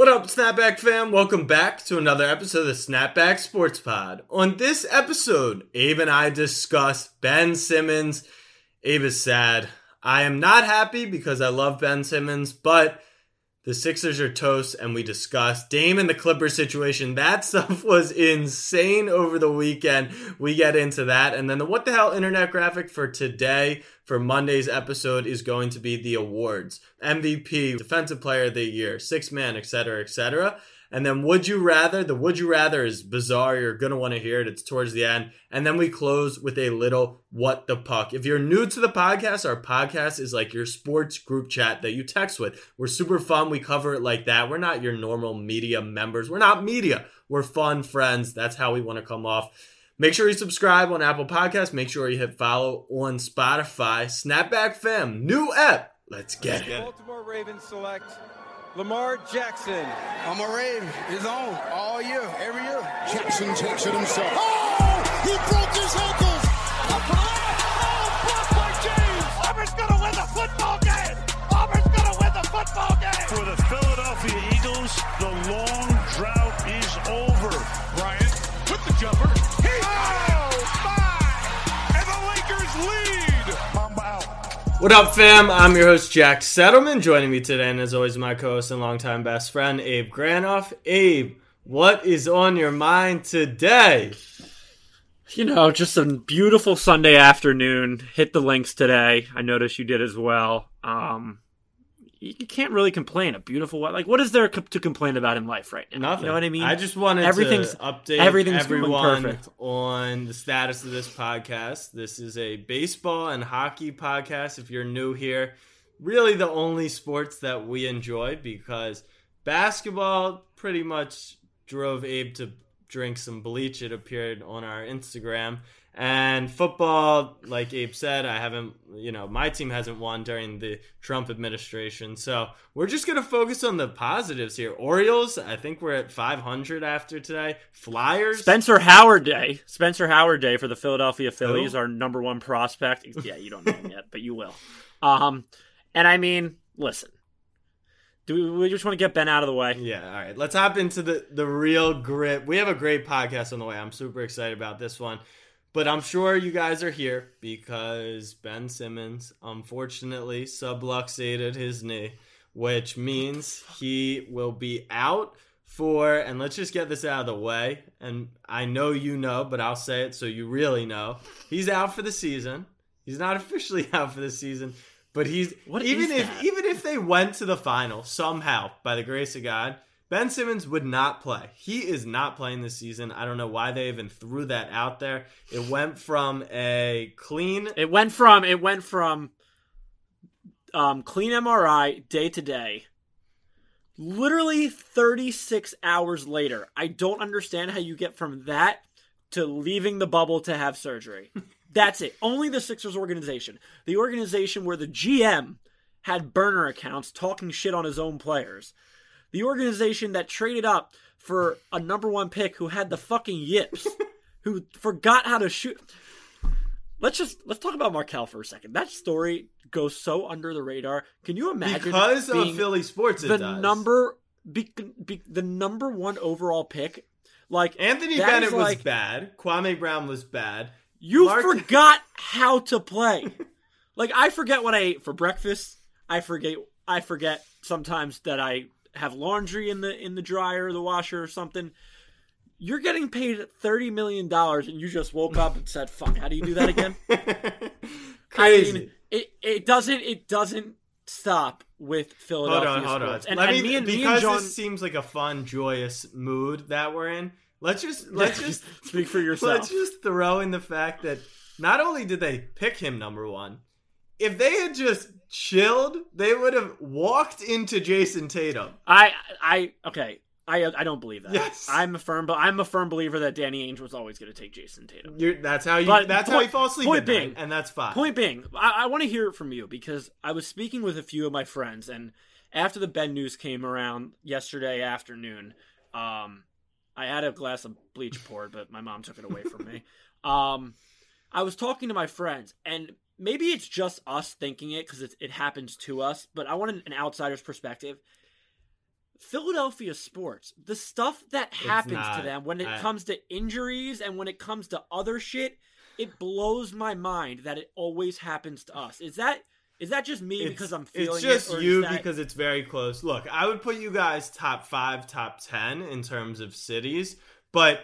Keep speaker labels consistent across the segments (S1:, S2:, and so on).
S1: What up, Snapback fam? Welcome back to another episode of the Snapback Sports Pod. On this episode, Abe and I discuss Ben Simmons. Abe is sad. I am not happy because I love Ben Simmons, but the Sixers are toast, and we discussed Dame and the Clippers situation. That stuff was insane over the weekend. We get into that. And then the what the hell internet graphic for today, for Monday's episode, is going to be the awards MVP, Defensive Player of the Year, Six Man, etc., etc. And then Would You Rather? The Would You Rather is bizarre. You're going to want to hear it. It's towards the end. And then we close with a little What the Puck. If you're new to the podcast, our podcast is like your sports group chat that you text with. We're super fun. We cover it like that. We're not your normal media members. We're not media. We're fun friends. That's how we want to come off. Make sure you subscribe on Apple Podcasts. Make sure you hit follow on Spotify. Snapback Fam, new app. Let's get it.
S2: Baltimore Ravens select Lamar Jackson.
S3: I'm a Rave. It's on all year, every year.
S4: Jackson takes it himself.
S5: Oh! He broke his ankles!
S6: Up for the layup. Oh, blocked by James. Auburn's gonna win the football game. Auburn's gonna win the football game.
S7: For the Philadelphia Eagles, the long drought is over.
S6: Bryant with the jumper.
S1: What up, fam? I'm your host, Jack Settleman. Joining me today, and as always, my co host and longtime best friend, Abe Granoff. Abe, what is on your mind today?
S8: You know, just a beautiful Sunday afternoon. Hit the links today. I noticed you did as well. Um, you can't really complain. A beautiful, wife, like, what is there to complain about in life right now?
S1: Nothing.
S8: You know what I mean?
S1: I just wanted
S8: Everything's-
S1: to update
S8: everything's
S1: everyone
S8: perfect.
S1: on the status of this podcast. This is a baseball and hockey podcast. If you're new here, really the only sports that we enjoy because basketball pretty much drove Abe to drink some bleach. It appeared on our Instagram. And football, like Abe said, I haven't, you know, my team hasn't won during the Trump administration. So we're just going to focus on the positives here. Orioles, I think we're at 500 after today. Flyers,
S8: Spencer Howard Day. Spencer Howard Day for the Philadelphia Phillies,
S1: Who?
S8: our number one prospect. Yeah, you don't know him yet, but you will. Um, and I mean, listen, do we, we just want to get Ben out of the way?
S1: Yeah, all right. Let's hop into the the real grit. We have a great podcast on the way. I'm super excited about this one. But I'm sure you guys are here because Ben Simmons unfortunately subluxated his knee, which means he will be out for and let's just get this out of the way. And I know you know, but I'll say it so you really know. He's out for the season. He's not officially out for the season, but he's
S8: What
S1: even if even if they went to the final somehow by the grace of God, Ben Simmons would not play. He is not playing this season. I don't know why they even threw that out there. It went from a clean
S8: It went from it went from um, clean MRI day to day. Literally 36 hours later. I don't understand how you get from that to leaving the bubble to have surgery. That's it. Only the Sixers organization. The organization where the GM had burner accounts talking shit on his own players. The organization that traded up for a number one pick who had the fucking yips, who forgot how to shoot. Let's just let's talk about Markelle for a second. That story goes so under the radar. Can you imagine
S1: because of Philly sports. It
S8: the
S1: does.
S8: number be, be, the number one overall pick? Like
S1: Anthony Bennett
S8: is
S1: was
S8: like-
S1: bad. Kwame Brown was bad.
S8: You
S1: Mark-
S8: forgot how to play. like I forget what I ate for breakfast. I forget. I forget sometimes that I have laundry in the in the dryer or the washer or something. You're getting paid thirty million dollars, and you just woke up and said, "Fuck, how do you do that again?"
S1: Crazy.
S8: I mean, it it doesn't it doesn't stop with Philadelphia.
S1: hold
S8: Philadelphia
S1: on, hold on.
S8: And,
S1: Let
S8: and
S1: me,
S8: me and me
S1: because
S8: and John
S1: this seems like a fun, joyous mood that we're in. Let's just let's just
S8: speak for yourself.
S1: Let's just throw in the fact that not only did they pick him number one, if they had just chilled, they would have walked into Jayson Tatum.
S8: I I okay. I I don't believe that.
S1: Yes.
S8: I'm a firm, but I'm a firm believer that Danny Ainge was always going to take Jayson Tatum.
S1: You're, that's how you.
S8: But
S1: that's how
S8: point-
S1: you fall asleep
S8: point being-
S1: and that's fine.
S8: Point being, I, I want to hear it from you because I was speaking with a few of my friends, and after the Ben news came around yesterday afternoon, um, I had a glass of bleach poured, but my mom took it away from me. Um, I was talking to my friends, and maybe it's just us thinking it because it, it happens to us, but I want an, an outsider's perspective. Philadelphia sports, the stuff that happens to them when it
S1: I-
S8: comes to injuries and when it comes to other shit, it blows my mind that it always happens to us. Is that is that just me because I'm feeling
S1: it's just
S8: it,
S1: you
S8: that-
S1: because it's very close. Look, I would put you guys top five, top ten in terms of cities, but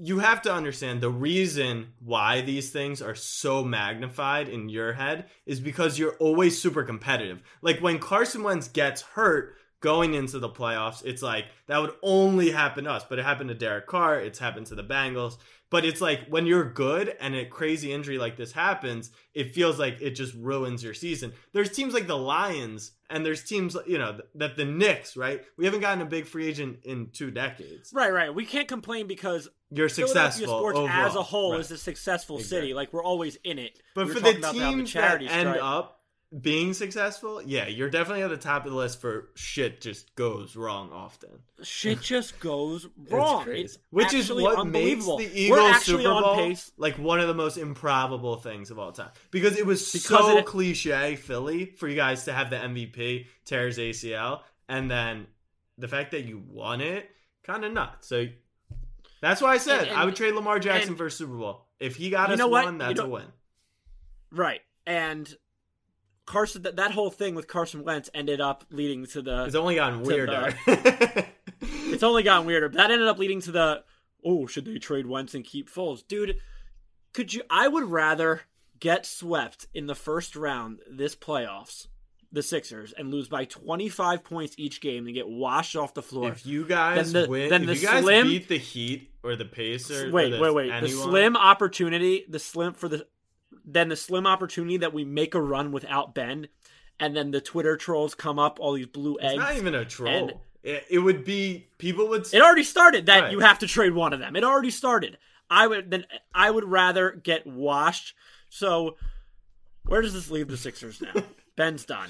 S1: you have to understand the reason why these things are so magnified in your head is because you're always super competitive. Like when Carson Wentz gets hurt going into the playoffs, it's like that would only happen to us, but it happened to Derek Carr, it's happened to the Bengals. But it's like when you're good and a crazy injury like this happens, it feels like it just ruins your season. There's teams like the Lions and there's teams, you know, that the Knicks, right? We haven't gotten a big free agent in two decades.
S8: right, right. We can't complain because
S1: You're successful
S8: sports
S1: overall.
S8: as a whole
S1: Right.
S8: is a successful
S1: Exactly.
S8: city. Like we're always in it.
S1: But
S8: We
S1: for the
S8: talking about that
S1: teams that end
S8: strike.
S1: up being successful, yeah, you're definitely at the top of the list for shit just goes wrong often.
S8: shit just goes wrong.
S1: crazy.
S8: It's
S1: Which is what makes the Eagles Super Bowl
S8: pace.
S1: like one of the most improbable things of all time because it was
S8: Because
S1: so
S8: it-
S1: cliche Philly for you guys to have the MVP tears ACL and then the fact that you won it kind of nuts. So that's why I said
S8: And- and-
S1: I would trade Lamar Jackson
S8: and-
S1: for a Super Bowl if he got us
S8: know
S1: one.
S8: You
S1: That's a win.
S8: Right. And Carson that, that whole thing with Carson Wentz ended up leading to the
S1: It's only gotten weirder.
S8: it's only gotten weirder. That ended up leading to the oh, should they trade Wentz and keep Foles? Dude, could you I would rather get swept in the first round this playoffs, the Sixers, and lose by 25 points each game and get washed off the floor.
S1: If you guys
S8: Then the-
S1: win,
S8: then
S1: if
S8: the
S1: you guys
S8: slim-
S1: beat the Heat or the Pacers,
S8: wait,
S1: or the,
S8: wait, wait. The slim opportunity, the slim for the then the slim opportunity that we make a run without Ben, and then the Twitter trolls come up, all these blue
S1: It's
S8: eggs.
S1: not even a troll. it, it would be people would.
S8: It already started that
S1: Right.
S8: you have to trade one of them. It already started. I would then I would rather get washed. So where does this leave the Sixers now? Ben's done.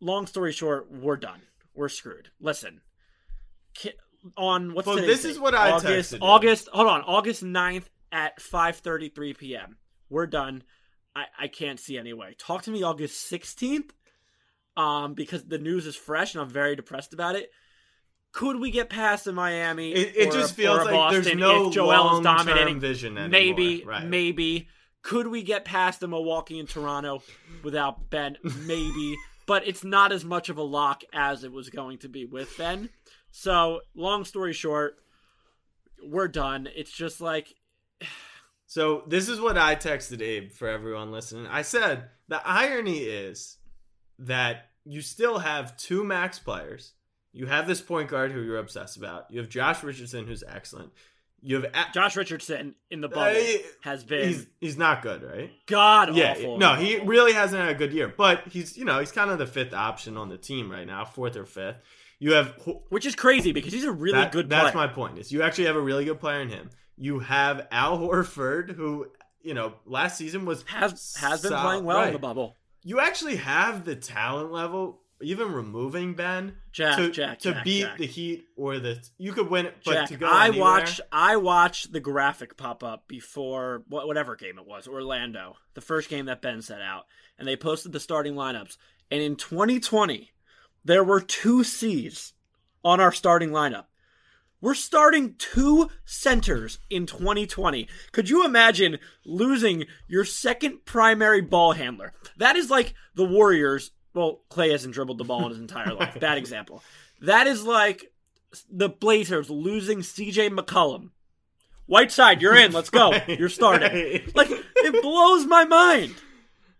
S8: Long story short, we're done. We're screwed. Listen. On what's
S1: Well, this is what I
S8: August
S1: texted.
S8: August hold on, August 9th at 5:33 p.m. We're done. I, I can't see any way. Talk to me August 16th. Um, because the news is fresh and I'm very depressed about it. Could we get past the Miami?
S1: It- it
S8: or
S1: just
S8: a-
S1: feels like there's
S8: Boston
S1: no
S8: if Joel is dominating?
S1: vision anymore.
S8: Maybe,
S1: Right.
S8: maybe. Could we get past the Milwaukee and Toronto without Ben? Maybe, but it's not as much of a lock as it was going to be with Ben. So, long story short, we're done. It's just like
S1: So this is what I texted Abe for everyone listening. I said the irony is that you still have two max players. You have this point guard who you're obsessed about. You have Josh Richardson who's excellent. You have a-
S8: Josh Richardson in the bubble
S1: Uh,
S8: has been
S1: he's he's not good, right?
S8: god
S1: Yeah,
S8: awful.
S1: no, he really hasn't had a good year, but he's you know he's kind of the fifth option on the team right now, fourth or fifth. You have
S8: which is crazy because he's a really
S1: that-
S8: good player.
S1: That's my point. Is you actually have a really good player in him. You have Al Horford, who you know last season was
S8: has has been playing well in the bubble.
S1: You actually have the talent level, even removing Ben,
S8: Jack,
S1: to
S8: Jack,
S1: to
S8: Jack,
S1: beat
S8: Jack.
S1: the Heat or the you could win but
S8: Jack,
S1: to go
S8: I
S1: anywhere,
S8: watched I watched the graphic pop up before whatever game it was, Orlando, the first game that Ben set out, and they posted the starting lineups. And in 2020, there were two C's on our starting lineup. We're starting two centers in 2020. Could you imagine losing your second primary ball handler? That is like the Warriors. Well, Clay hasn't dribbled the ball in his entire life. Bad example. That is like the Blazers losing CJ McCollum. Whiteside, you're in. Let's go. You're starting. Like it blows my mind.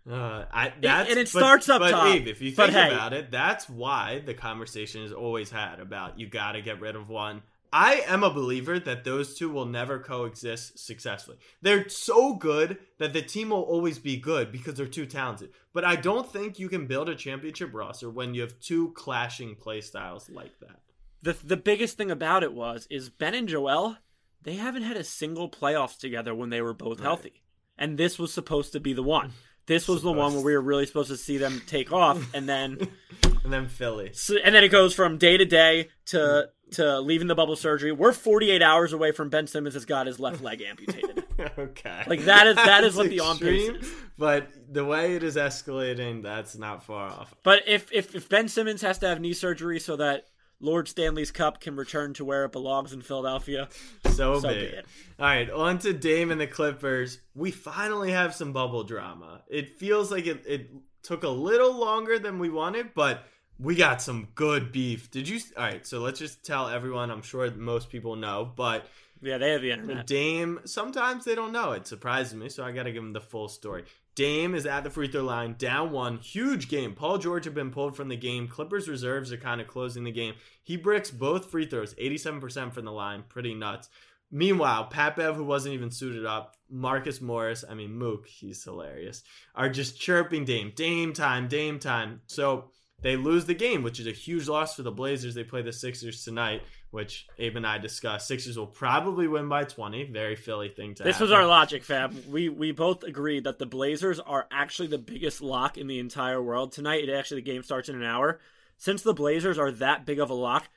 S1: Uh, I, that's,
S8: and it
S1: but-
S8: starts up
S1: but
S8: top.
S1: Abe, if you think
S8: hey.
S1: about it, that's why the conversation is always had about you got to get rid of one. I am a believer that those two will never coexist successfully. They're so good that the team will always be good because they're too talented. But I don't think you can build a championship roster when you have two clashing play styles like that.
S8: The the biggest thing about it was is Ben and Joel, they haven't had a single playoffs together when they were both healthy. And this was supposed to be the one. This was the one where we were really supposed to see them take off and then
S1: And then Philly.
S8: so, and then it goes from day to day to to leaving the bubble surgery. We're 48 hours away from Ben Simmons has got his left leg amputated.
S1: okay.
S8: Like, that is- that is what the on pace is.
S1: But the way it is escalating, that's not far off.
S8: But if, if if Ben Simmons has to have knee surgery so that Lord Stanley's Cup can return to where it belongs in Philadelphia.
S1: So,
S8: So
S1: be it. All right, on to Dame and the Clippers. We finally have some bubble drama. It feels like it, it took a little longer than we wanted, but we got some good beef. Did you? All right, so let's just tell everyone. I'm sure most people know, but
S8: Yeah, they have the internet.
S1: Dame, sometimes they don't know. It surprises me, so I got to give them the full story. Dame is at the free throw line, down one, huge game. Paul George had been pulled from the game. Clippers reserves are kind of closing the game. He bricks both free throws, 87% from the line, pretty nuts. Meanwhile, Pat Bev, who wasn't even suited up, Marcus Morris, I mean Mook, he's hilarious, are just chirping Dame, Dame time, Dame time. So they lose the game, which is a huge loss for the Blazers. They play the Sixers tonight, which Abe and I discussed. Sixers will probably win by 20. Very Philly thing to
S8: This was our logic, fam. We we both agreed that the Blazers are actually the biggest lock in the entire world tonight. It actually the game starts in an hour. Since the Blazers are that big of a lock,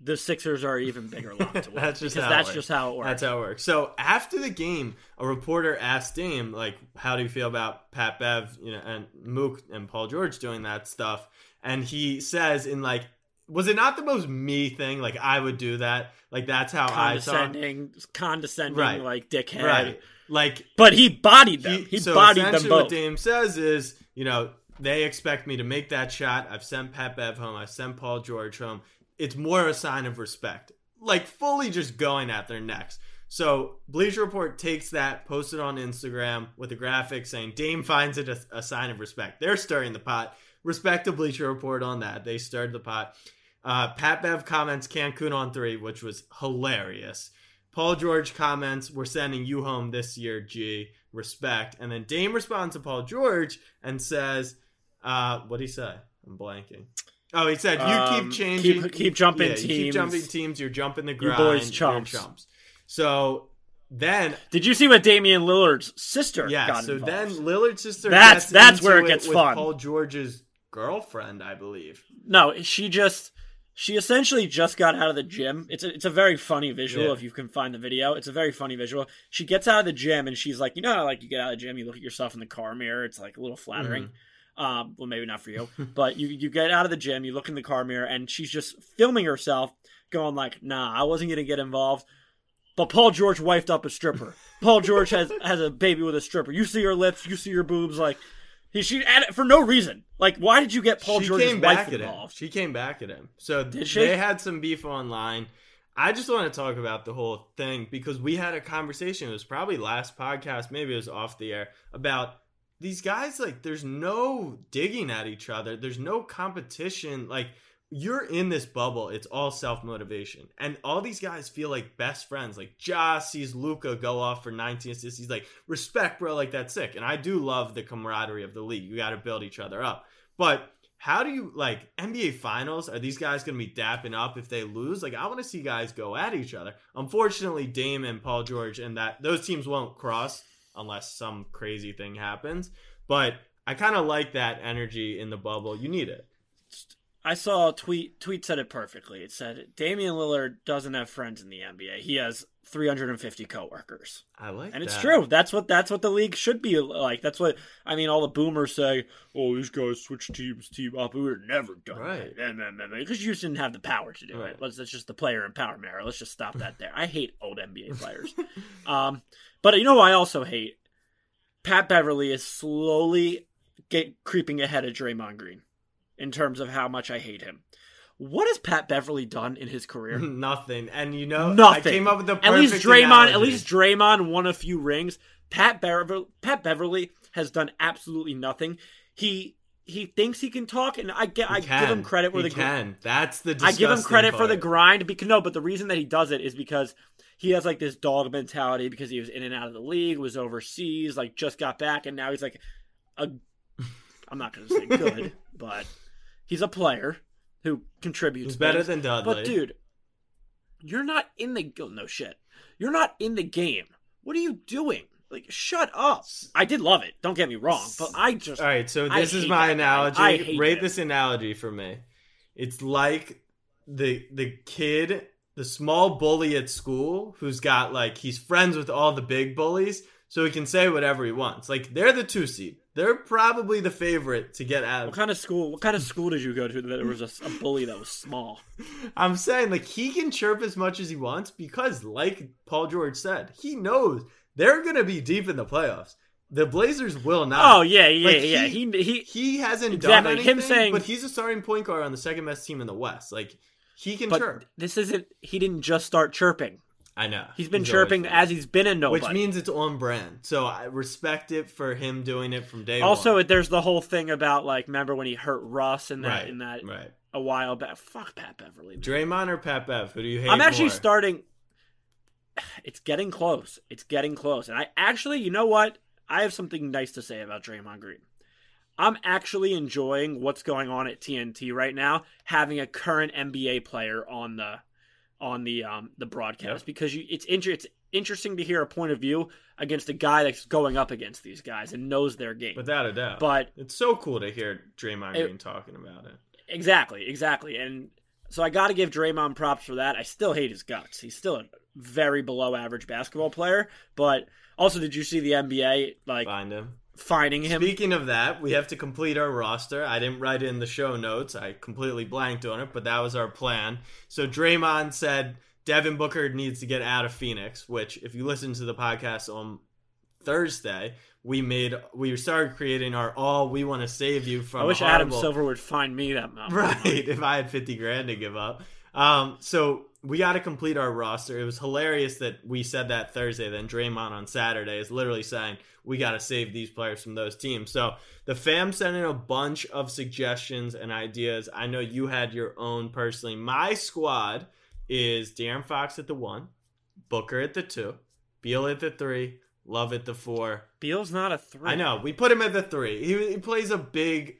S8: the Sixers are even bigger lock to win.
S1: That's just how it
S8: that's just how it works.
S1: That's how it works. So after the game, a reporter asked Dame, like, how do you feel about Pat Bev, you know, and Mook and Paul George doing that stuff? And he says, in like, was it not the most me thing? Like, I would do that. Like, that's how I saw.
S8: condescending, condescending,
S1: Right.
S8: like dickhead.
S1: Right. Like,
S8: But he bodied them. He,
S1: so
S8: bodied them
S1: essentially what. Dame says is, you know, they expect me to make that shot. I've sent Pat Bev home. I've sent Paul George home. It's more a sign of respect. Like fully just going at their necks. So Bleacher Report takes that, posts it on Instagram with a graphic saying Dame finds it a, a sign of respect. They're stirring the pot. Respect to Bleacher Report on that. They stirred the pot. Uh, Pat Bev comments Cancun on three, which was hilarious. Paul George comments, "We're sending you home this year, G. Respect." And then Dame responds to Paul George and says, uh, "What would he say? I'm blanking." Oh, he said, "You
S8: Um,
S1: keep changing,
S8: keep- keep jumping
S1: yeah, You keep
S8: teams.
S1: jumping teams. You're jumping the
S8: You
S1: grind.
S8: boys
S1: You're
S8: chumps."
S1: So then,
S8: Did you see what Damian Lillard's sister
S1: yeah.
S8: got
S1: So
S8: involved?
S1: then Lillard's sister.
S8: That's- that's where it gets
S1: with
S8: fun.
S1: Paul George's girlfriend, I believe.
S8: No, she just she essentially just got out of the gym. It's a, it's a very funny visual
S1: Yeah.
S8: if you can find the video. It's a very funny visual. She gets out of the gym and she's like, you know how like you get out of the gym, you look at yourself in the car mirror. It's like a little flattering.
S1: Mm-hmm.
S8: Um, well, maybe not for you, but you you get out of the gym, you look in the car mirror, and she's just filming herself, going like, "Nah, I wasn't gonna get involved." But Paul George wifed up a stripper. Paul George has has a baby with a stripper. You see her lips, you see her boobs, like. He, she and for no reason. Like, why did you get Paul
S1: she
S8: George's
S1: came
S8: wife
S1: back at him.
S8: involved?
S1: She came back at him. So
S8: Did she?
S1: they had some beef online. I just want to talk about the whole thing because we had a conversation. It was probably last podcast, maybe it was off the air, about these guys. Like, there's no digging at each other. There's no competition. Like, you're in this bubble. It's all self motivation, and all these guys feel like best friends. Like Josh sees Luka go off for 19 assists. He's like, respect, bro. Like that's sick. And I do love the camaraderie of the league. You got to build each other up. But how do you like NBA finals? Are these guys going to be dapping up if they lose? Like, I want to see guys go at each other. Unfortunately, Dame and Paul George and that those teams won't cross unless some crazy thing happens. But I kind of like that energy in the bubble. You need it.
S8: I saw a tweet. Tweet said it perfectly. It said Damian Lillard doesn't have friends in the NBA. He has 350 coworkers,
S1: I like that.
S8: and it's
S1: that.
S8: true. That's what that's what the league should be like. That's what I mean. All the boomers say, "Oh, these guys switch teams, team up. We have never done
S1: Right.
S8: because you just didn't have the power to do
S1: Right.
S8: it. Let's that's just the player empowerment era. Let's just stop that there. I hate old NBA players. um, but you know, I also hate. Pat Beverley is slowly get creeping ahead of Draymond Green in terms of how much I hate him. What has Pat Beverley done in his career?
S1: Nothing. And you know,
S8: Nothing.
S1: I came up with the
S8: at least Draymond. At least Draymond won a few rings. Pat Beverley, Pat Beverley has done absolutely nothing. He he thinks he can talk, and I get I give him credit where
S1: he
S8: the gr-
S1: can. That's the.
S8: I give him credit for the grind because no, but the reason that he does it is because he has like this dog mentality because he was in and out of the league, was overseas, like just got back, and now he's like a. I'm not going to say good, but he's a player who contributes.
S1: He's better
S8: things.
S1: than Dudley.
S8: But dude, you're not in the oh, no shit. You're not in the game. What are you doing? Like, shut up. I did love it. Don't get me wrong, but I just
S1: All right, so
S8: I
S1: this is my analogy.
S8: I
S1: Rate
S8: him.
S1: this analogy for me. It's like the the kid, the small bully at school who's got like he's friends with all the big bullies, so he can say whatever he wants. Like they're the two seed. They're probably the favorite to get out.
S8: What kind of school? What kind of school did you go to that there was a, a bully that was small?
S1: I'm saying like he can chirp as much as he wants because, like Paul George said, he knows they're gonna be deep in the playoffs. The Blazers will not.
S8: Oh yeah, yeah,
S1: Like,
S8: yeah.
S1: he-
S8: He he.
S1: He hasn't
S8: Exactly.
S1: done anything,
S8: Him saying-
S1: but he's a starting point guard on the second best team in the West. Like he can
S8: but
S1: chirp.
S8: this isn't. He didn't just start chirping.
S1: I know
S8: He's been
S1: always
S8: chirping
S1: been.
S8: as he's been in nobody.
S1: which means it's on brand. So I respect it for him doing it from day
S8: also
S1: one.
S8: there's the whole thing about like remember when he hurt Russ in that
S1: right,
S8: in that
S1: right.
S8: a while back. Fuck Pat Beverley. man.
S1: Draymond or Pat Bev? Who do you hate?
S8: I'm actually
S1: more?
S8: starting. It's getting close. It's getting close, and I actually, you know what? I have something nice to say about Draymond Green. I'm actually enjoying what's going on at TNT right now, having a current NBA player on the on the um the broadcast
S1: Yep.
S8: because you it's inter- it's interesting to hear a point of view against a guy that's going up against these guys and knows their game.
S1: without a doubt.
S8: But
S1: it's so cool to hear Draymond
S8: It-
S1: Green talking about it.
S8: Exactly, exactly. And so I got to give Draymond props for that. I still hate his guts. He's still a very below average basketball player, but also did you see the NBA like
S1: Find him.
S8: Finding him?
S1: Speaking of that, we have to complete our roster. I didn't write in the show notes. I completely blanked on it, but that was our plan. So Draymond said Devin Booker needs to get out of Phoenix, which if you listen to the podcast on Thursday, we made we started creating our all we want to save you from
S8: I wish
S1: a
S8: Adam Silver would find me that amount.
S1: Right, if I had 50 grand to give up. Um, so we got to complete our roster. It was hilarious that we said that Thursday, then Draymond on Saturday is literally saying we got to save these players from those teams. So the fam sent in a bunch of suggestions and ideas. I know you had your own personally. My squad is De'Aaron Fox at the one, Booker at the two, Beal at the three, Love at the four,
S8: Beal's not a three.
S1: I know. We put him at the three. He, he plays a big.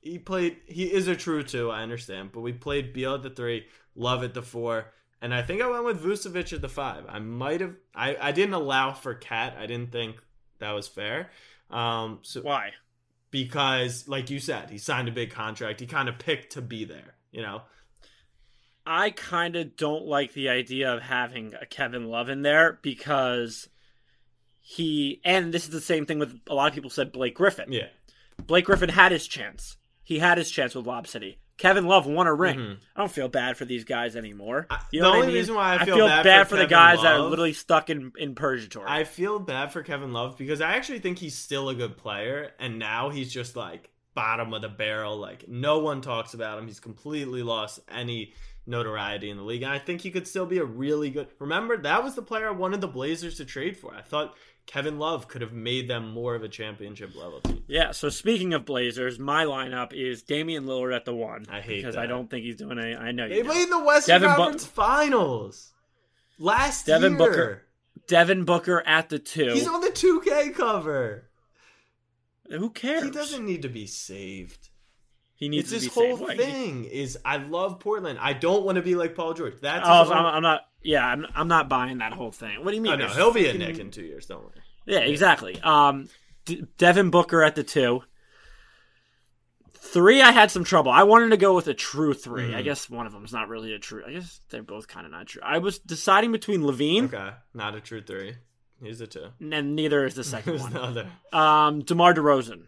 S1: He played. He is a true two. I understand, but we played Beal at the three, Love at the four, and I think I went with Vucevic at the five. I might have. I I didn't allow for Cat. I didn't think that was fair. Um. So
S8: Why?
S1: because, like you said, he signed a big contract. He kind of picked to be there. You know.
S8: I kind of don't like the idea of having a Kevin Love in there because he and this is the same thing with a lot of people said Blake Griffin.
S1: Yeah.
S8: Blake Griffin had his chance. He had his chance with Lob City. Kevin Love won a ring.
S1: Mhm.
S8: I don't feel bad for these guys anymore.
S1: I-
S8: You
S1: the
S8: know I
S1: only
S8: mean?
S1: reason why I feel bad
S8: bad,
S1: for
S8: for, the guys that are literally stuck in in purgatory.
S1: I feel bad for Kevin Love because I actually think he's still a good player, and now he's just like bottom of the barrel. Like no one talks about him. He's completely lost any notoriety in the league, and I think he could still be a really good. Remember, that was the player I wanted the Blazers to trade for. I thought Kevin Love could have made them more of a championship level team.
S8: yeah. So speaking of Blazers, my lineup is Damian Lillard at the one.
S1: I hate
S8: because
S1: that.
S8: I don't think he's doing any. I know
S1: They played in the Western
S8: Devin Bu-
S1: Conference Finals last
S8: Devin
S1: year.
S8: Booker. Devin Booker at the two.
S1: He's on the 2K cover.
S8: Who cares?
S1: He doesn't need to be saved.
S8: He needs
S1: it's
S8: to
S1: his
S8: be
S1: whole
S8: saved.
S1: Thing is I love Portland. I don't want to be like Paul George. That's
S8: Oh, I'm, I'm not. Yeah, I'm. I'm not buying that whole thing. What do you mean?
S1: Oh, no, he'll be a Knick in two years. Don't worry.
S8: Yeah, exactly. Um, D- Devin Booker at the two. Three, I had some trouble. I wanted to go with a true 3
S1: Mm-hmm.
S8: I guess one of them's not really a true. I guess they're both kind of not true. I was deciding between LaVine,
S1: Okay, not a true three. He's a two.
S8: and neither is the second one.
S1: no other.
S8: Um, Demar Derozan,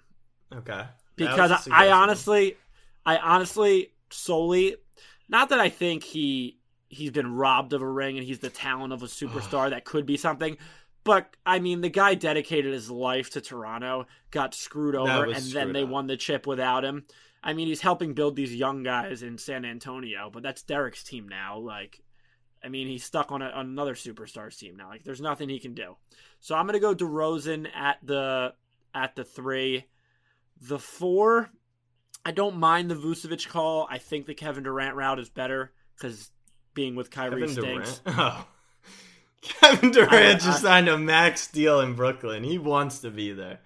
S1: Okay,
S8: because I, I,
S1: I
S8: honestly, I honestly solely, not that I think he he's been robbed of a ring and he's the talent of a superstar that could be something. But I mean, the guy dedicated his life to Toronto, got screwed over, and then they
S1: up.
S8: won the chip without him. I mean, he's helping build these young guys in San Antonio, but that's Derek's team now. Like, I mean, he's stuck on, a, on another superstars team now. Like, there's nothing he can do. So I'm gonna go DeRozan at the at the three, the four. I don't mind the Vucevic call. I think the Kevin Durant route is better because being with Kyrie
S1: Kevin
S8: stinks.
S1: Durant. Oh. Kevin Durant
S8: I-
S1: just
S8: I-
S1: signed a max deal in Brooklyn. He wants to be there.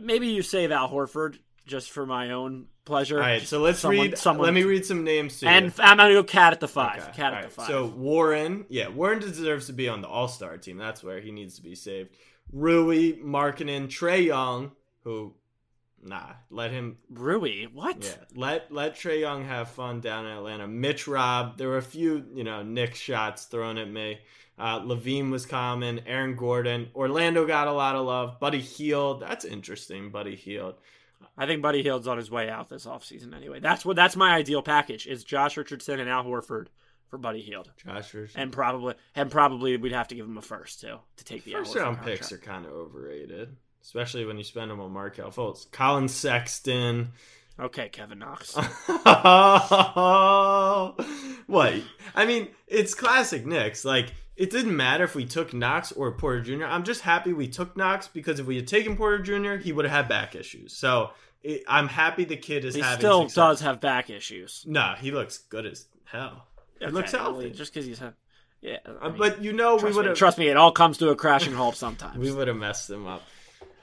S8: Maybe you save Al Horford just for my own pleasure.
S1: All right, so let's
S8: Someone-
S1: read.
S8: someone-
S1: let me read some names to you.
S8: And I'm gonna go Cat at the five.
S1: Okay,
S8: Cat at the five.
S1: So Warren, yeah, Warren deserves to be on the All Star team. That's where he needs to be saved. Rui, Markkanen, Trae Young, who Nah, let him.
S8: Rui, what?
S1: Yeah, let let Trae Young have fun down in Atlanta. Mitch Robb, there were a few, you know, Knick shots thrown at me. Uh, LaVine was common. Aaron Gordon. Orlando got a lot of love. Buddy Hield. That's interesting. Buddy Hield.
S8: I think Buddy Hield's on his way out this offseason anyway. That's what that's my ideal package is Josh Richardson and Al Horford for Buddy Hield.
S1: Josh Richardson.
S8: And probably and probably we'd have to give him a first too to take the
S1: First round
S8: contract.
S1: picks are kind of overrated, especially when you spend them on Markelle Fultz. Collin Sexton.
S8: Okay, Kevin Knox.
S1: what? I mean, it's classic Knicks. Like, it didn't matter if we took Knox or Porter Jr. I'm just happy we took Knox because if we had taken Porter Jr., he would have had back issues. So it, I'm happy the kid is
S8: he
S1: having
S8: still
S1: success.
S8: does have back issues.
S1: No, he looks good as hell. He looks
S8: Okay,
S1: healthy.
S8: just because he's had. Yeah, I
S1: Uh,
S8: mean,
S1: but you know, we would have
S8: trust me, it all comes to a crashing halt sometimes.
S1: we would have messed him up.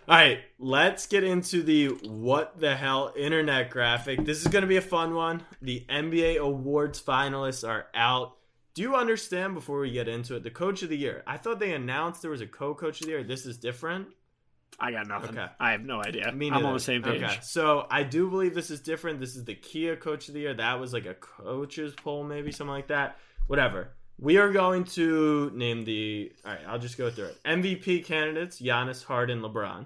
S1: All right, let's get into the what the hell internet graphic. This is going to be a fun one. The NBA awards finalists are out. Do you understand before we get into it? The coach of the year. I thought they announced there was a co-coach of the year. This is different.
S8: I got nothing.
S1: Okay.
S8: I have no idea.
S1: Me
S8: I'm on the same page.
S1: Okay, so I do believe this is different. This is the Kia Coach of the Year. That was like a coaches poll, maybe something like that. Whatever. We are going to name the. All right, I'll just go through it. MVP candidates: Giannis, Harden, LeBron.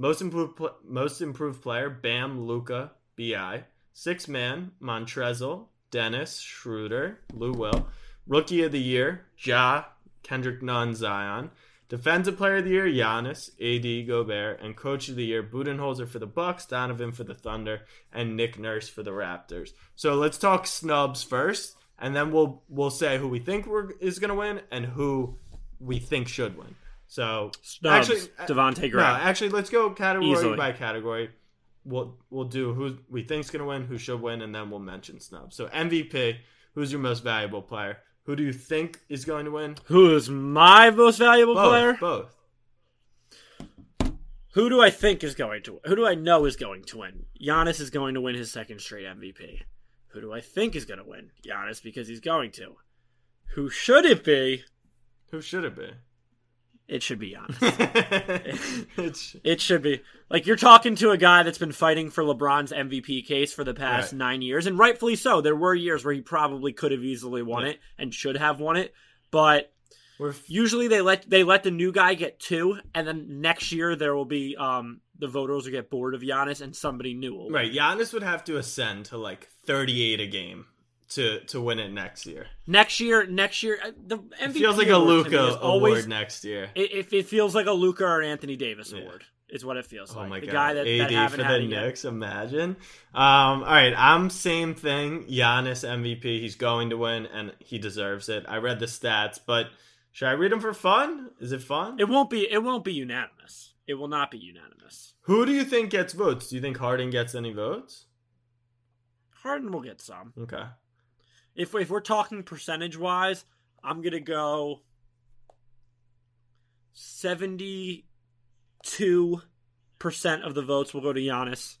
S1: Most improved, pl- most improved player: Bam, Luka, Bi. Six man: Montrezl, Dennis, Schroeder, Lou Will. Rookie of the year: Ja, Kendrick Nunn, Zion. Defensive Player of the Year, Giannis, AD, Gobert, and Coach of the Year, Budenholzer for the Bucks, Donovan for the Thunder, and Nick Nurse for the Raptors. So let's talk snubs first, and then we'll we'll say who we think we're, is going to win and who we think should win. So
S8: Snubs,
S1: actually, uh,
S8: Devontae
S1: no, actually, let's go category
S8: Easily.
S1: by category. We'll we'll do who we think's going to win, who should win, and then we'll mention snubs. So MVP, who's your most valuable player? Who do you think is going to win?
S8: Who is my most valuable
S1: Both.
S8: player?
S1: Both.
S8: Who do I think is going to? Who do I know is going to win? Giannis is going to win his second straight MVP. Who do I think is going to win? Giannis because he's going to. Who should it be?
S1: Who should it be?
S8: It should be Giannis.
S1: it's,
S8: It should be. Like you're talking to a guy that's been fighting for LeBron's MVP case for the past
S1: Right.
S8: nine years, and rightfully so. There were years where he probably could have easily won
S1: Yeah.
S8: it and should have won it, but
S1: we're
S8: usually they let they let the new guy get two, and then next year there will be um the voters will get bored of Giannis and somebody new will. win.
S1: right. Giannis would have to ascend to like 38 a game to to win it next year.
S8: Next year, next year uh, the MVP
S1: It feels like a
S8: award to me Luka always
S1: award next year.
S8: it, it, it feels like a Luka or Anthony Davis
S1: Yeah.
S8: award. Is what it feels
S1: Oh
S8: like.
S1: my
S8: the
S1: god,
S8: guy that,
S1: AD
S8: that
S1: for the
S8: it yet.
S1: Knicks. Imagine. Um, all right, I'm same thing. Giannis MVP. He's going to win, and he deserves it. I read the stats, but should I read them for fun? Is it fun?
S8: It won't be. It won't be unanimous. It will not be unanimous.
S1: Who do you think gets votes? Do you think Harden gets any votes?
S8: Harden will get some.
S1: Okay.
S8: If if we're talking percentage wise, I'm gonna go seventy two percent of the votes will go to Giannis.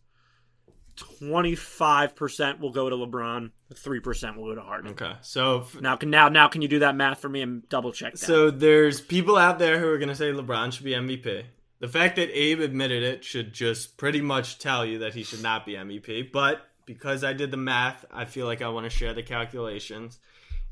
S8: Twenty five percent will go to LeBron. Three percent will go to Harden.
S1: Okay. So f-
S8: Now can now now can you do that math for me and double check that?
S1: So there's people out there who are going to say LeBron should be MVP. The fact that Abe admitted it should just pretty much tell you that he should not be MVP. But because I did the math, I feel like I want to share the calculations.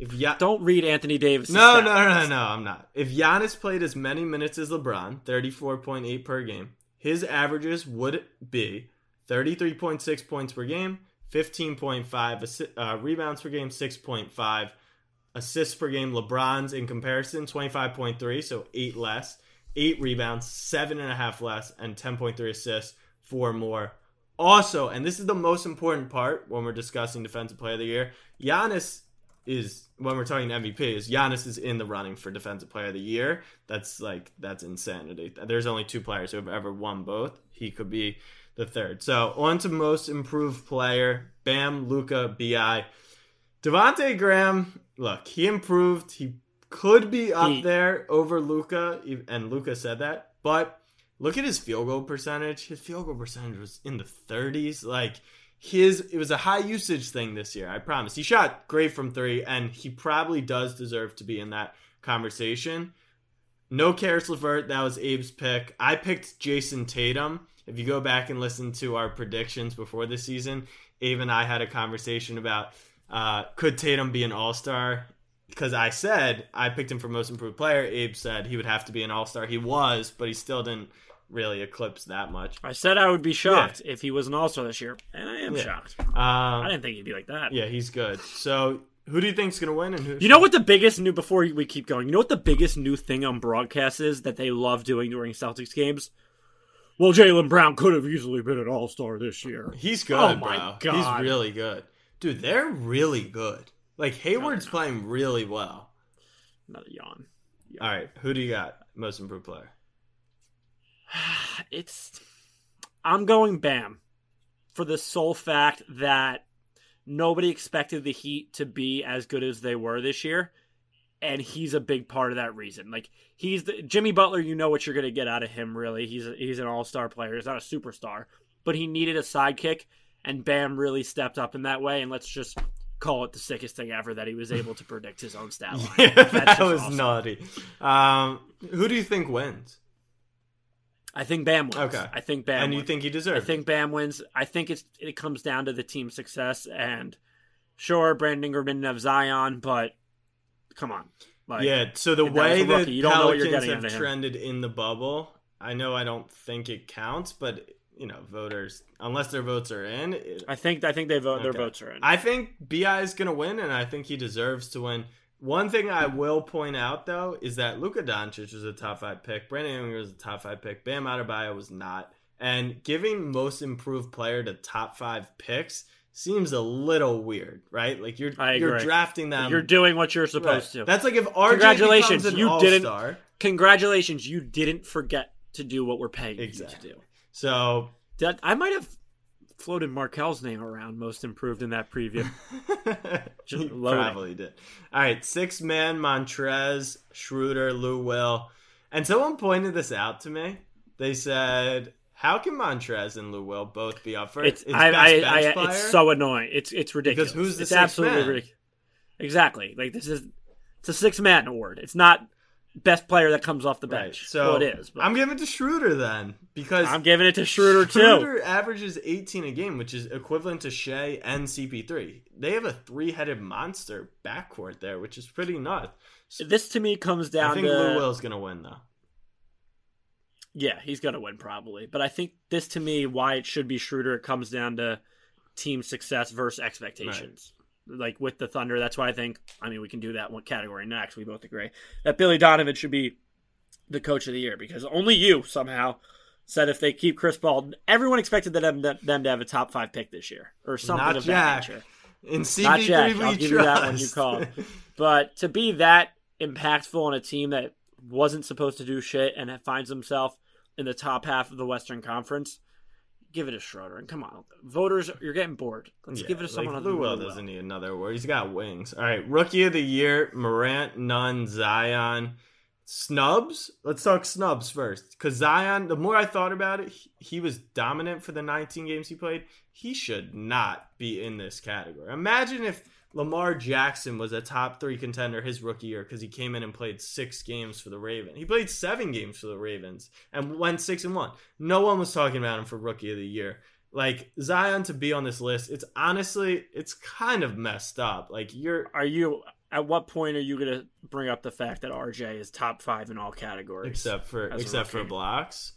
S1: If ya-
S8: Don't read Anthony Davis.
S1: no, no, no, no, no, I'm not. If Giannis played as many minutes as LeBron, 34.8 per game, his averages would be 33.6 points per game, 15.5 assi- uh, rebounds per game, 6.5 assists per game. LeBron's in comparison, 25.3, so eight less, eight rebounds, seven and a half less, and 10.3 assists, four more. Also, and this is the most important part when we're discussing Defensive Player of the Year, Giannis is when we're talking MVP is Giannis is in the running for Defensive Player of the Year. That's like that's insanity. There's only two players who have ever won both. He could be the third. So on to most improved player. Bam, Luka, Bi. Devonte' Graham, look, he improved. He could be up
S8: He-
S1: there over Luka, and Luka said that. But look at his field goal percentage. His field goal percentage was in the 30s. Like his, it was a high usage thing this year. I promise. He shot great from three, and he probably does deserve to be in that conversation. No Caris LeVert. That was Abe's pick. I picked Jayson Tatum. If you go back and listen to our predictions before the season, Abe and I had a conversation about uh, could Tatum be an All Star? Because I said I picked him for most improved player. Abe said he would have to be an All Star. He was, but he still didn't really eclipse that much.
S8: I said I would be shocked if he was an All Star this year, and I am
S1: Yeah.
S8: shocked.
S1: Um,
S8: I didn't think he'd be like that.
S1: yeah, he's good. So who do you think's gonna win? And who?
S8: You know what the biggest new before we keep going? You know what the biggest new thing on broadcast is that they love doing during Celtics games? Well, Jaylen Brown could have easily been an All Star this year.
S1: He's good,
S8: Oh my
S1: bro.
S8: God.
S1: He's really good, dude. They're really good. Like Hayward's playing really well.
S8: Another yawn.
S1: All right, who do you got? Most improved player.
S8: It's I'm going Bam for the sole fact that nobody expected the Heat to be as good as they were this year, and he's a big part of that reason. Like he's the Jimmy Butler, you know what you're going to get out of him. Really, he's a, he's an all star player. He's not a superstar, but he needed a sidekick, and Bam really stepped up in that way. And let's just call it the sickest thing ever that he was able to predict his own stat line.
S1: Yeah, that was
S8: awesome.
S1: naughty. Um, who do you think wins?
S8: I think Bam wins.
S1: Okay.
S8: I think Bam.
S1: and you
S8: wins.
S1: think he deserves?
S8: I think Bam wins. I think it's it comes down to the team success and sure, Brandon Ingram didn't have Zion, but come on, like,
S1: yeah. So the
S8: that
S1: way the
S8: rookie. You don't know what you're
S1: Pelicans
S8: getting
S1: have
S8: out of him.
S1: trended in the bubble, I know I don't think it counts, but you know, voters unless their votes are in. It,
S8: I think I think they vote their votes are in.
S1: I think Bi is gonna win, and I think he deserves to win. One thing I will point out though is that Luka Doncic was a top five pick, Brandon Ingram was a top five pick, Bam Adebayo was not, and giving most improved player to top five picks seems a little weird, right? Like you're you're drafting them.
S8: you're doing what you're
S1: Right.
S8: supposed to.
S1: That's like if RJ
S8: Congratulations, you didn't- Congratulations, you didn't forget to do what we're paying
S1: Exactly.
S8: you to do.
S1: So
S8: That I might have floated Markelle's name around most improved in that preview. Just
S1: probably did. All right, six man Montrez, Schroeder, Lou Will, and someone pointed this out to me. They said, "How can Montrez and Lou Will both be up for
S8: It's
S1: It's
S8: I, I, I, it's so annoying. It's it's ridiculous.
S1: who's the
S8: it's absolutely
S1: man?
S8: ridiculous. Exactly. Like this is it's a six man award. It's not best player that comes off the
S1: right.
S8: bench.
S1: So
S8: well, it is. But
S1: I'm giving it to Schroeder then because I'm
S8: giving it to Schroeder too.
S1: Schroeder averages 18 a game, which is equivalent to Shea and CP3. They have a three-headed monster backcourt there, which is pretty nuts.
S8: This to me comes down
S1: I think
S8: to
S1: Lou Will's gonna win though.
S8: yeah, he's gonna win probably. But I think this to me why it should be Schroeder. It comes down to team success versus expectations. Like with the Thunder, that's why I think. I mean, we can do that one category next. We both agree that Billy Donovan should be the coach of the year because only you somehow said if they keep Chris Paul, everyone expected them them to have a top five pick this year or something
S1: Not
S8: of
S1: Jack.
S8: that nature.
S1: In CP3
S8: Not Jack. I'll give
S1: trust.
S8: you that one you called. But to be that impactful on a team that wasn't supposed to do shit and it finds himself in the top half of the Western Conference, give it a Schroeder. And come on, voters, you're getting bored. Let's give it to someone
S1: like
S8: other
S1: Lou
S8: than
S1: Will
S8: Lou
S1: doesn't need another award. He's got wings. All right, rookie of the year: Morant, Nunn, Zion. Snubs. Let's talk snubs first, because Zion. The more I thought about it, he, he was dominant for the 19 games he played. He should not be in this category. Imagine if Lamar Jackson was a top three contender his rookie year because he came in and played six games for the Ravens. He played seven games for the Ravens and went six and one. No one was talking about him for rookie of the year like Zion to be on this list, it's honestly it's kind of messed up. Like you're
S8: Are you? At what point are you going to bring up the fact that RJ is top five in all categories?
S1: except for except for blocks.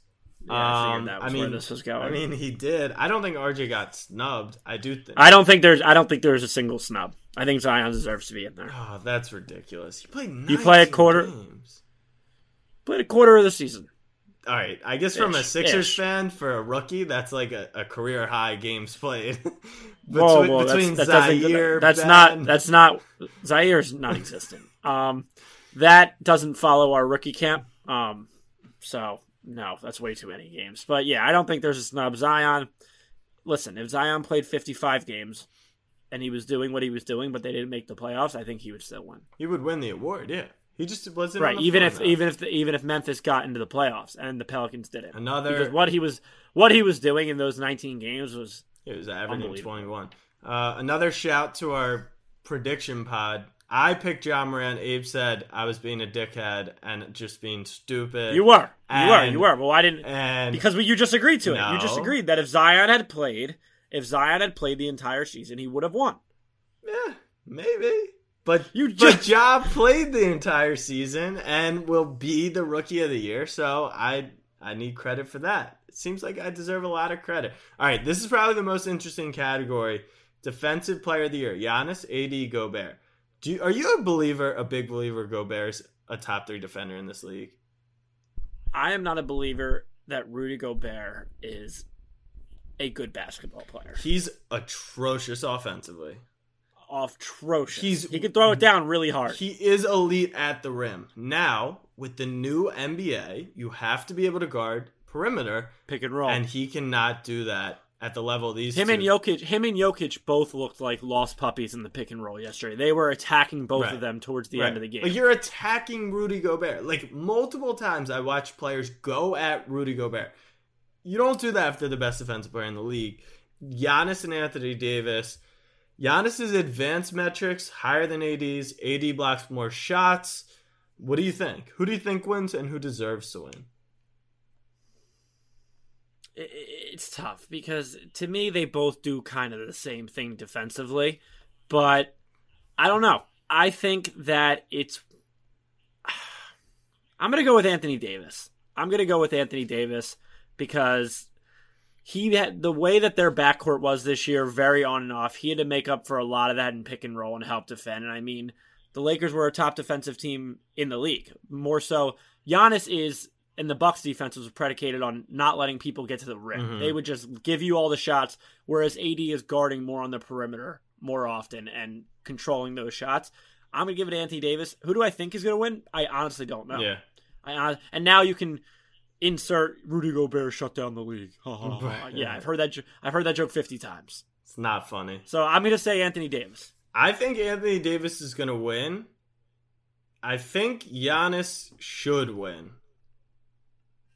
S8: Yeah, I figured
S1: Um,
S8: that
S1: I mean,
S8: where this was going.
S1: I mean, he did. I don't think RJ got snubbed. I do think.
S8: I don't think there's. I don't think there's a single snub. I think Zion deserves to be in there.
S1: oh, that's ridiculous. He played.
S8: You play a quarter-
S1: Games.
S8: Played a quarter of the season.
S1: All right, I guess from a Sixers
S8: ish.
S1: fan for a rookie, that's like a, a career high games played.
S8: Whoa,
S1: between
S8: whoa,
S1: between
S8: that's, that doesn't-
S1: Zhaire,
S8: that's
S1: Ben-
S8: not that's not Zhaire's non-existent. um, that doesn't follow our rookie camp. Um, so no, that's way too many games. But yeah, I don't think there's a snub. Zion, listen, if Zion played 55 games and he was doing what he was doing, but they didn't make the playoffs, I think he would still win.
S1: he would win the award. Yeah, he just wasn't
S8: Right, even if even if the, even if Memphis got into the playoffs and the Pelicans didn't,
S1: Another-
S8: because what he was what he was doing in those 19 games was
S1: It was averaging 21. Uh, another shout to our prediction pod. I picked John Moran. Abe said I was being a dickhead and just being stupid.
S8: You were. You were. You were. Well, I didn't.
S1: And
S8: Because we, you just agreed to it. You just agreed that if Zion had played, if Zion had played the entire season, he would have won.
S1: Yeah, maybe. But
S8: You
S1: but
S8: just-
S1: Ja played the entire season and will be the rookie of the year, so I I need credit for that. It seems like I deserve a lot of credit. All right, this is probably the most interesting category: defensive player of the year. Giannis, AD, Gobert. Do you, are you a believer, a big believer? Gobert's a top three defender in this league.
S8: I am not a believer that Rudy Gobert is a good basketball player.
S1: He's atrocious offensively.
S8: Atrocious.
S1: He's-
S8: he can throw it down really hard.
S1: He is elite at the rim. Now, with the new NBA, you have to be able to guard perimeter,
S8: Pick and roll.
S1: and he cannot do that at the level of these
S8: him
S1: two.
S8: and Jokic, him and Jokic both looked like lost puppies in the pick and roll yesterday. They were attacking both
S1: Right.
S8: of them towards the
S1: Right.
S8: end of the game.
S1: Like you're attacking Rudy Gobert. Like multiple times I watch players go at Rudy Gobert. You don't do that if they're the best defensive player in the league. Giannis and Anthony Davis. Giannis's advanced metrics higher than AD's. AD blocks more shots. What do you think? Who do you think wins and who deserves to win?
S8: It's tough because to me they both do kind of the same thing defensively, but I don't know. I think that it's. I'm gonna go with Anthony Davis. I'm gonna go with Anthony Davis because he had the way that their backcourt was this year, very on and off. He had to make up for a lot of that in pick and roll and help defend. And I mean, the Lakers were a top defensive team in the league. More so, Giannis is, and the Bucks defense was predicated on not letting people get to the rim.
S1: Mhm.
S8: They would just give you all the shots, whereas AD is guarding more on the perimeter more often and controlling those shots. I'm gonna give it to Anthony Davis. Who do I think is gonna win? I honestly don't know.
S1: Yeah.
S8: I, and now you can insert Rudy Gobert shut down the league. Yeah, I've heard that. jo- I've heard that joke fifty times.
S1: It's not funny.
S8: So I'm gonna say Anthony Davis.
S1: I think Anthony Davis is going to win. I think Giannis should win.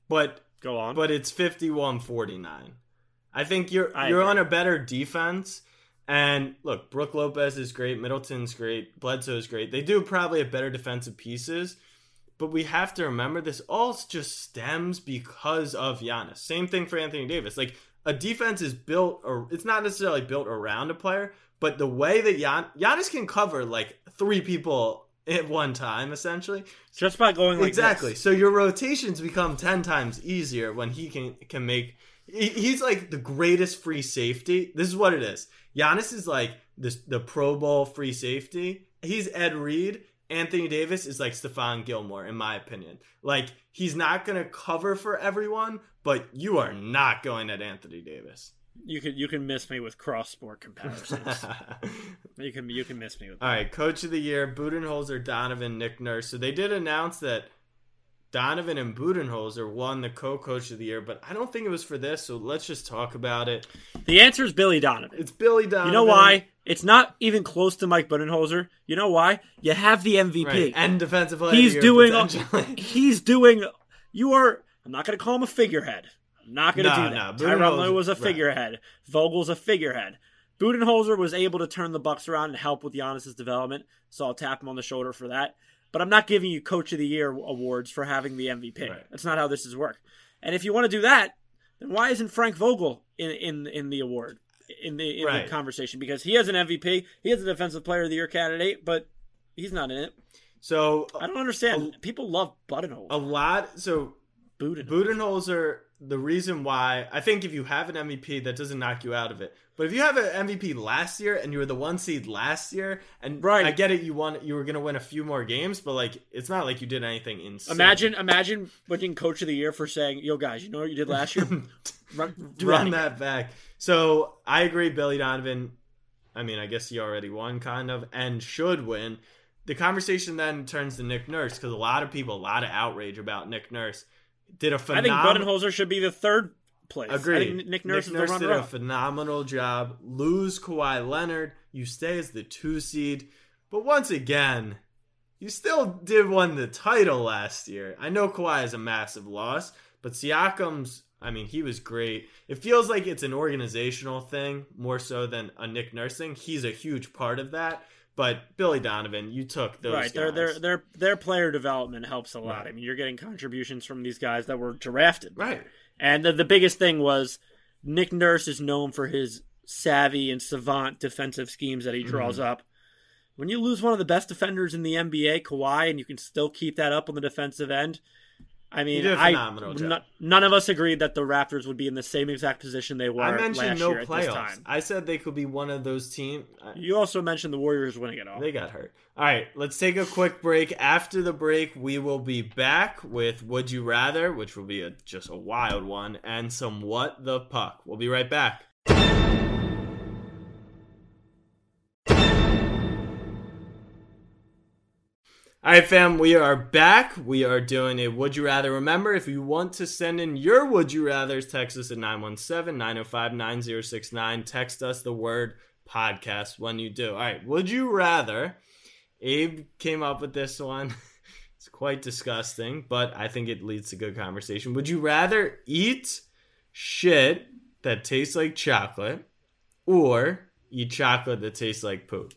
S1: But
S8: Go on.
S1: but it's 51-49. I think you're
S8: I
S1: you're
S8: agree.
S1: on a better defense. And look, Brook Lopez is great, Middleton's great, Bledsoe's great. They do probably have better defensive pieces, but we have to remember this all just stems because of Giannis. Same thing for Anthony Davis. Like a defense is built or it's not necessarily built around a player, but the way that Gian, Giannis can cover like three people at one time essentially.
S8: just by going like
S1: exactly.
S8: this.
S1: So your rotations become 10 times easier when he can can make he's like the greatest free safety. This is what it is. Giannis is like this the Pro Bowl free safety. He's Ed Reed. Anthony Davis is like Stephon Gilmore, in my opinion. Like he's not gonna cover for everyone, but you are not going at Anthony Davis.
S8: You can you can miss me with cross sport comparisons. you can you can miss me with.
S1: All right, coach of the year, Budenholzer, Donovan, Nick Nurse. So they did announce that Donovan and Budenholzer won the co-coach of the year, but I don't think it was for this. So let's just talk about it.
S8: The answer is Billy Donovan.
S1: It's Billy Donovan.
S8: You know why? It's not even close to Mike Budenholzer. You know why? You have the MVP.
S1: Right. And defensive player.
S8: he's
S1: of the year,
S8: doing. He's doing. You are. I'm not going to call him a figurehead. Not going to do that.
S1: no,
S8: Tyronn Lue was a
S1: right.
S8: figurehead. Vogel's a figurehead. Budenholzer was able to turn the Bucks around and help with Giannis's development, so I'll tap him on the shoulder for that. But I'm not giving you Coach of the Year awards for having the MVP.
S1: Right.
S8: That's not how this is work. And if you want to do that, then why isn't Frank Vogel in in in the award in the in
S1: Right.
S8: the conversation? Because he has an MVP, he has a Defensive Player of the Year candidate, but he's not in it.
S1: so
S8: I don't understand. People love Budenholzer.
S1: a lot. So
S8: Budenholzer.
S1: Budenholzer. The reason why I think if you have an MVP, that doesn't knock you out of it. But if you have an MVP last year and you were the one seed last year, and
S8: Right.
S1: I get it, you won, you were going to win a few more games, but like it's not like you did anything insane.
S8: Imagine, imagine winning Coach of the Year for saying, "Yo, guys, you know what you did last year? Run,
S1: run
S8: that
S1: back. So I agree, Billy Donovan. I mean, I guess he already won, kind of, and should win. The conversation then turns to Nick Nurse because a lot of people, a lot of outrage about Nick Nurse. Did a
S8: I think
S1: phenomenal.
S8: Budenholzer should be the third place.
S1: Agree.
S8: I think Nick Nurse is the
S1: did a phenomenal job. Lose Kawhi Leonard. You stay as the two seed. But once again, you still did win the title last year. I know Kawhi is a massive loss, but Siakam's, I mean, he was great. It feels like it's an organizational thing more so than a Nick Nurse thing. He's a huge part of that. But Billy Donovan, you took those
S8: right. Their their their their player development helps a lot.
S1: Right.
S8: I mean, you're getting contributions from these guys that were drafted.
S1: right.
S8: And the, the biggest thing was Nick Nurse is known for his savvy and savant defensive schemes that he draws
S1: Mm-hmm.
S8: up. When you lose one of the best defenders in the NBA, Kawhi, and you can still keep that up on the defensive end, I mean,
S1: did a
S8: I,
S1: phenomenal job.
S8: no- none of us agreed that the Raptors would be in the same exact position they were
S1: I mentioned
S8: last
S1: no
S8: year
S1: playoffs.
S8: time.
S1: I said they could be one of those teams.
S8: You also mentioned the Warriors winning it all.
S1: They got hurt. All right, let's take a quick break. After the break, we will be back with Would You Rather, which will be a, just a wild one, and some What the Puck. We'll be right back. All right, fam, we are back. We are doing a Would You Rather. Remember, if you want to send in your Would You Rathers, text us at 917 905 9069. Text us the word podcast when you do. All right, Would You Rather? Abe came up with this one. It's quite disgusting, but I think it leads to good conversation. Would you rather eat shit that tastes like chocolate or eat chocolate that tastes like poop?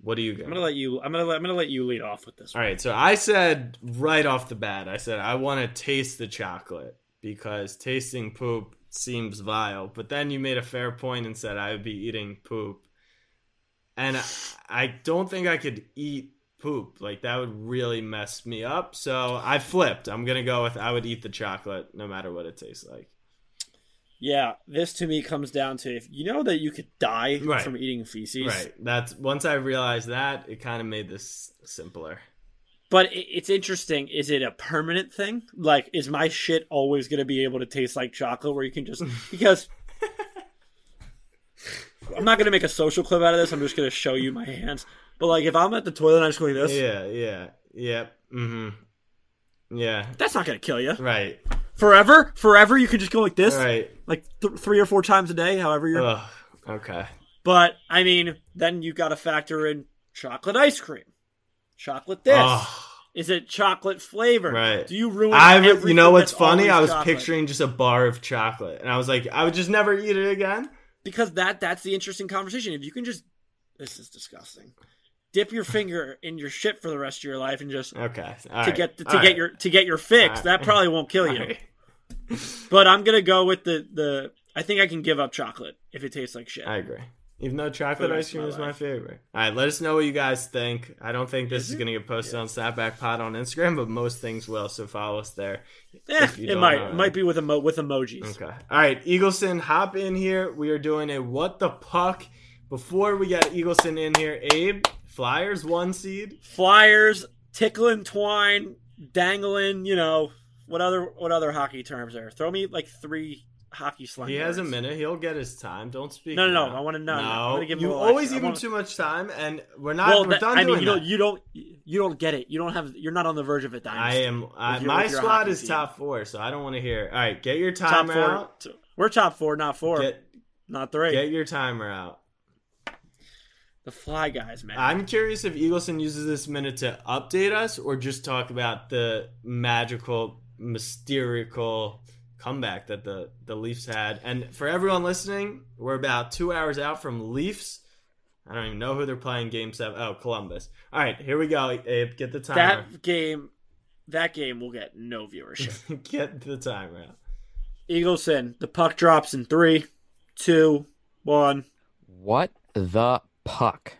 S1: What do you
S8: I'm gonna let you. I'm gonna. Let, I'm gonna let you lead off with this.
S1: All
S8: One.
S1: right, so I said right off the bat, I said I want to taste the chocolate because tasting poop seems vile. But then you made a fair point and said I would be eating poop, and I, I don't think I could eat poop. Like that would really mess me up. So I flipped. I'm gonna go with I would eat the chocolate no matter what it tastes like.
S8: Yeah, this to me comes down to if you know that you could die
S1: Right.
S8: from eating feces.
S1: Right. That's once I realized that, it kind of made this simpler.
S8: But it, it's interesting. Is it a permanent thing? Like, is my shit always going to be able to taste like chocolate where you can just. Because. I'm not going to make a social clip out of this. I'm just going to show you my hands. But, like, if I'm at the toilet and I just go like this,
S1: Yeah. Yeah. Yep. Mm-hmm. Yeah.
S8: that's not going to kill you.
S1: Right.
S8: Forever? Forever, you could just go like this?
S1: Right.
S8: Like th- three or four times a day, however you're.
S1: Ugh. Okay.
S8: But, I mean, then you got to factor in chocolate ice cream. Chocolate this.
S1: Ugh.
S8: Is it chocolate flavored?
S1: Right.
S8: Do you ruin
S1: I would,
S8: everything
S1: you know what's funny? I was
S8: chocolate?
S1: picturing just a bar of chocolate, and I was like, I would just never eat it again.
S8: because that that's the interesting conversation. If you can just this is disgusting. Dip your finger in your shit for the rest of your life and just
S1: Okay.
S8: to get to get your to get your fix.
S1: All
S8: That probably won't kill you. But I'm gonna go with the the. I think I can give up chocolate if it tastes like shit.
S1: I agree. Even though chocolate ice cream
S8: my
S1: is my favorite. All right, let us know what you guys think. I don't think this is, going to get posted on Snapback Pod on Instagram, but most things will, so follow us there.
S8: Eh, it might it might be with emo- with emojis.
S1: Okay. All right, Eagleson, hop in here. We are doing a what the puck. Before we get Eagleson in here, Abe, Flyers one seed.
S8: Flyers tickling twine dangling. You know what other what other hockey terms are? Throw me like three hockey slang.
S1: He has a minute. He'll get his time. Don't speak.
S8: No, no, no. I wanna know.
S1: No,
S8: give
S1: you always give him
S8: wanna-
S1: too much time, and we're not.
S8: Well,
S1: we're
S8: that-
S1: done
S8: I mean,
S1: doing
S8: you don't, you don't, you don't get it. You don't have, you're not on the verge of it.
S1: I
S8: Dynasty.
S1: am. I,
S8: With your-
S1: my squad is
S8: team.
S1: top four, so I don't want to hear. All right, get your
S8: top
S1: timer
S8: four.
S1: out.
S8: We're top four, not four,
S1: Get
S8: not three.
S1: get your timer out.
S8: The fly guys, man.
S1: I'm curious if Eagleson uses this minute to update us or just talk about the magical, mysterical comeback that the, the Leafs had. And for everyone listening, we're about two hours out from Leafs. I don't even know who they're playing game seven. Oh, Columbus. All right, here we go. Abe, get the timer.
S8: that game, that game will get no viewership.
S1: get the timer out.
S8: Eagleson, the puck drops in three, two, one.
S9: What the puck?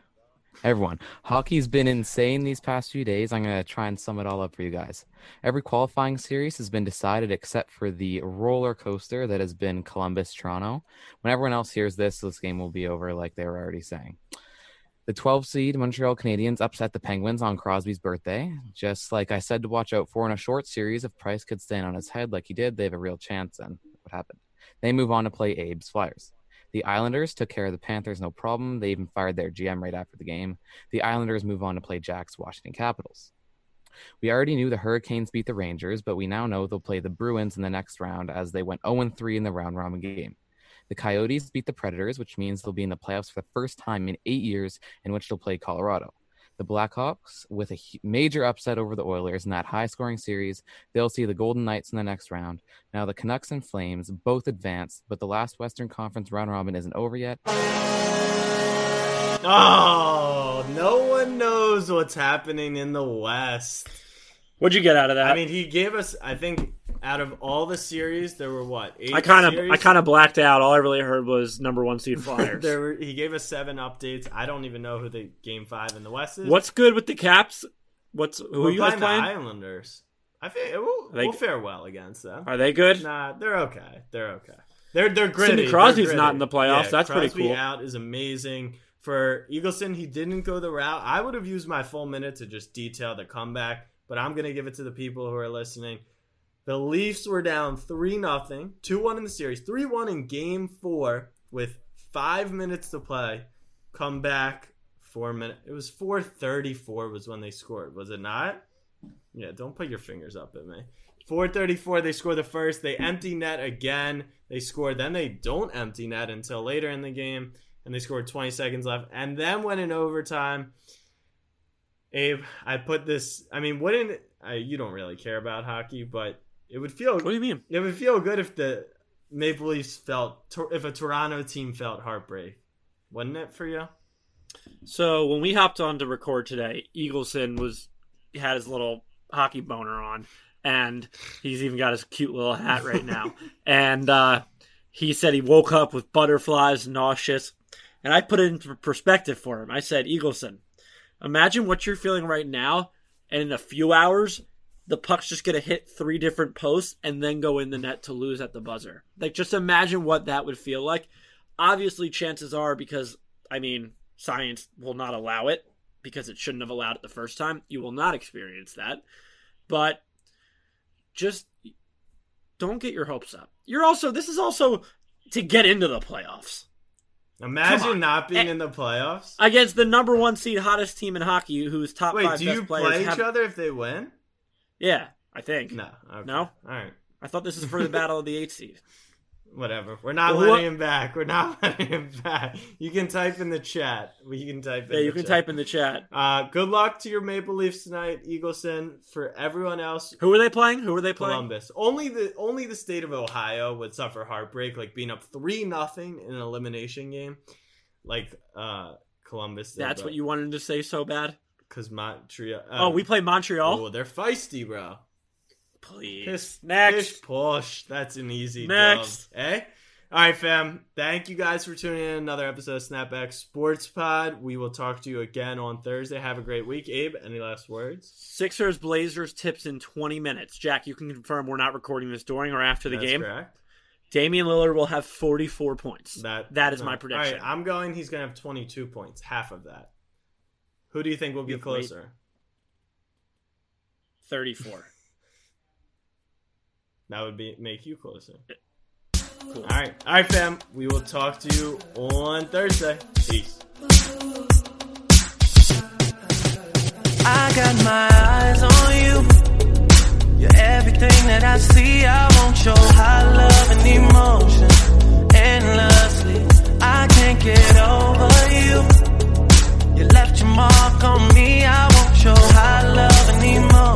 S9: Everyone, hockey's been insane these past few days. I'm going to try and sum it all up for you guys. Every qualifying series has been decided except for the roller coaster that has been Columbus Toronto. When everyone else hears this, this game will be over, like they were already saying. The 12 seed Montreal Canadiens upset the Penguins on Crosby's birthday. Just like I said to watch out for in a short series, if Price could stand on his head like he did, they have a real chance. And what happened? They move on to play Abe's Flyers. The Islanders took care of the Panthers no problem. They even fired their GM right after the game. The Islanders move on to play Jack's Washington Capitals. We already knew the Hurricanes beat the Rangers, but we now know they'll play the Bruins in the next round as they went 0 3 in the round robin game. The Coyotes beat the Predators, which means they'll be in the playoffs for the first time in eight years, in which they'll play Colorado. The Blackhawks, with a major upset over the Oilers in that high scoring series, they'll see the Golden Knights in the next round. Now, the Canucks and Flames both advance, but the last Western Conference round robin isn't over yet.
S1: Oh, no one knows what's happening in the West.
S8: What'd you get out of that?
S1: I mean, he gave us. I think out of all the series, there were what? Eight
S8: I kind of? I kind of blacked out. All I really heard was number one seed Flyers.
S1: there were, he gave us seven updates. I don't even know who the game five in the West is.
S8: What's good with the Caps? What's who
S1: We're
S8: are you
S1: playing
S8: playing?
S1: the Islanders? I think we'll,
S8: They-
S1: we'll fare well against them.
S8: Are they good?
S1: Nah, they're okay. They're okay. They're they're gritty.
S8: Sidney Crosby's
S1: gritty.
S8: not in the playoffs.
S1: Yeah,
S8: That's pretty cool.
S1: Crosby
S8: cool.
S1: out is amazing. For Eagleson, he didn't go the route. I would have used my full minute to just detail the comeback, but I'm gonna give it to the people who are listening. The Leafs were down three nothing, two one in the series, three one in Game Four with five minutes to play. Come back four minutes. It was four thirty four was when they scored. Was it not? Yeah, don't put your fingers up at me. 434, they score the first. They empty net again. They score. Then they don't empty net until later in the game. And they scored 20 seconds left. And then went in overtime. Abe, I put this. I mean, wouldn't. I, you don't really care about hockey, but it would feel.
S8: What do you mean?
S1: It would feel good if the Maple Leafs felt. If a Toronto team felt heartbreak. Wouldn't it for you?
S8: So when we hopped on to record today, Eagleson was had his little hockey boner on, and he's even got his cute little hat right now. and uh, he said he woke up with butterflies, nauseous. And I put it into perspective for him. I said, Eagleson, imagine what you're feeling right now, and in a few hours, the puck's just to hit three different posts and then go in the net to lose at the buzzer. Like, just imagine what that would feel like. Obviously, chances are, because, I mean, science will not allow it because it shouldn't have allowed it the first time. You will not experience that. But just don't get your hopes up. You're also, this is also to get into the playoffs
S1: Imagine not being in the playoffs.
S8: against the number one seed, hottest team in hockey, whose top
S1: Wait,
S8: five
S1: do
S8: best
S1: you
S8: players
S1: play
S8: have.
S1: each other if they win?
S8: Yeah, I think.
S1: No. Okay.
S8: No?
S1: All right.
S8: I thought this is for the battle of the eight seed.
S1: Whatever. We're not
S8: who-
S1: letting him back. We're not letting him back. You can type in the chat. You can type in
S8: Yeah, you can
S1: chat.
S8: type in the chat.
S1: Uh, good luck to your Maple Leafs tonight, Eagleson. For everyone else,
S8: Who are they playing? Who are they playing?
S1: Columbus. Only the only the state of Ohio would suffer heartbreak, like being up three nothing in an elimination game, like uh, Columbus. did,
S8: That's
S1: but-
S8: what you wanted to say so bad.
S1: Because Montreal.
S8: Oh, we play Montreal.
S1: Oh, they're feisty, bro.
S8: Please.
S1: Piss,
S8: Next.
S1: pish push. That's an easy
S8: Next.
S1: dub. Eh? All right, fam. Thank you guys for tuning in. Another episode of Snapback Sports Pod. We will talk to you again on Thursday. Have a great week. Abe, any last words?
S8: Sixers Blazers tips in 20 minutes. Jack, you can confirm we're not recording this during or after the
S1: That's
S8: game.
S1: correct.
S8: Damian Lillard will have 44 points.
S1: That
S8: that is
S1: no.
S8: my prediction.
S1: All right, I'm going. He's going to have 22 points. Half of that. Who do you think will be closer?
S8: 34.
S1: That would be make you closer.
S8: Cool.
S1: All right, all right, fam. We will talk to you on Thursday. Peace.
S10: I got my eyes on you. You're everything that I see. I want your high love and emotion endlessly. I can't get over you. You left your mark on me. I want your high love and emotion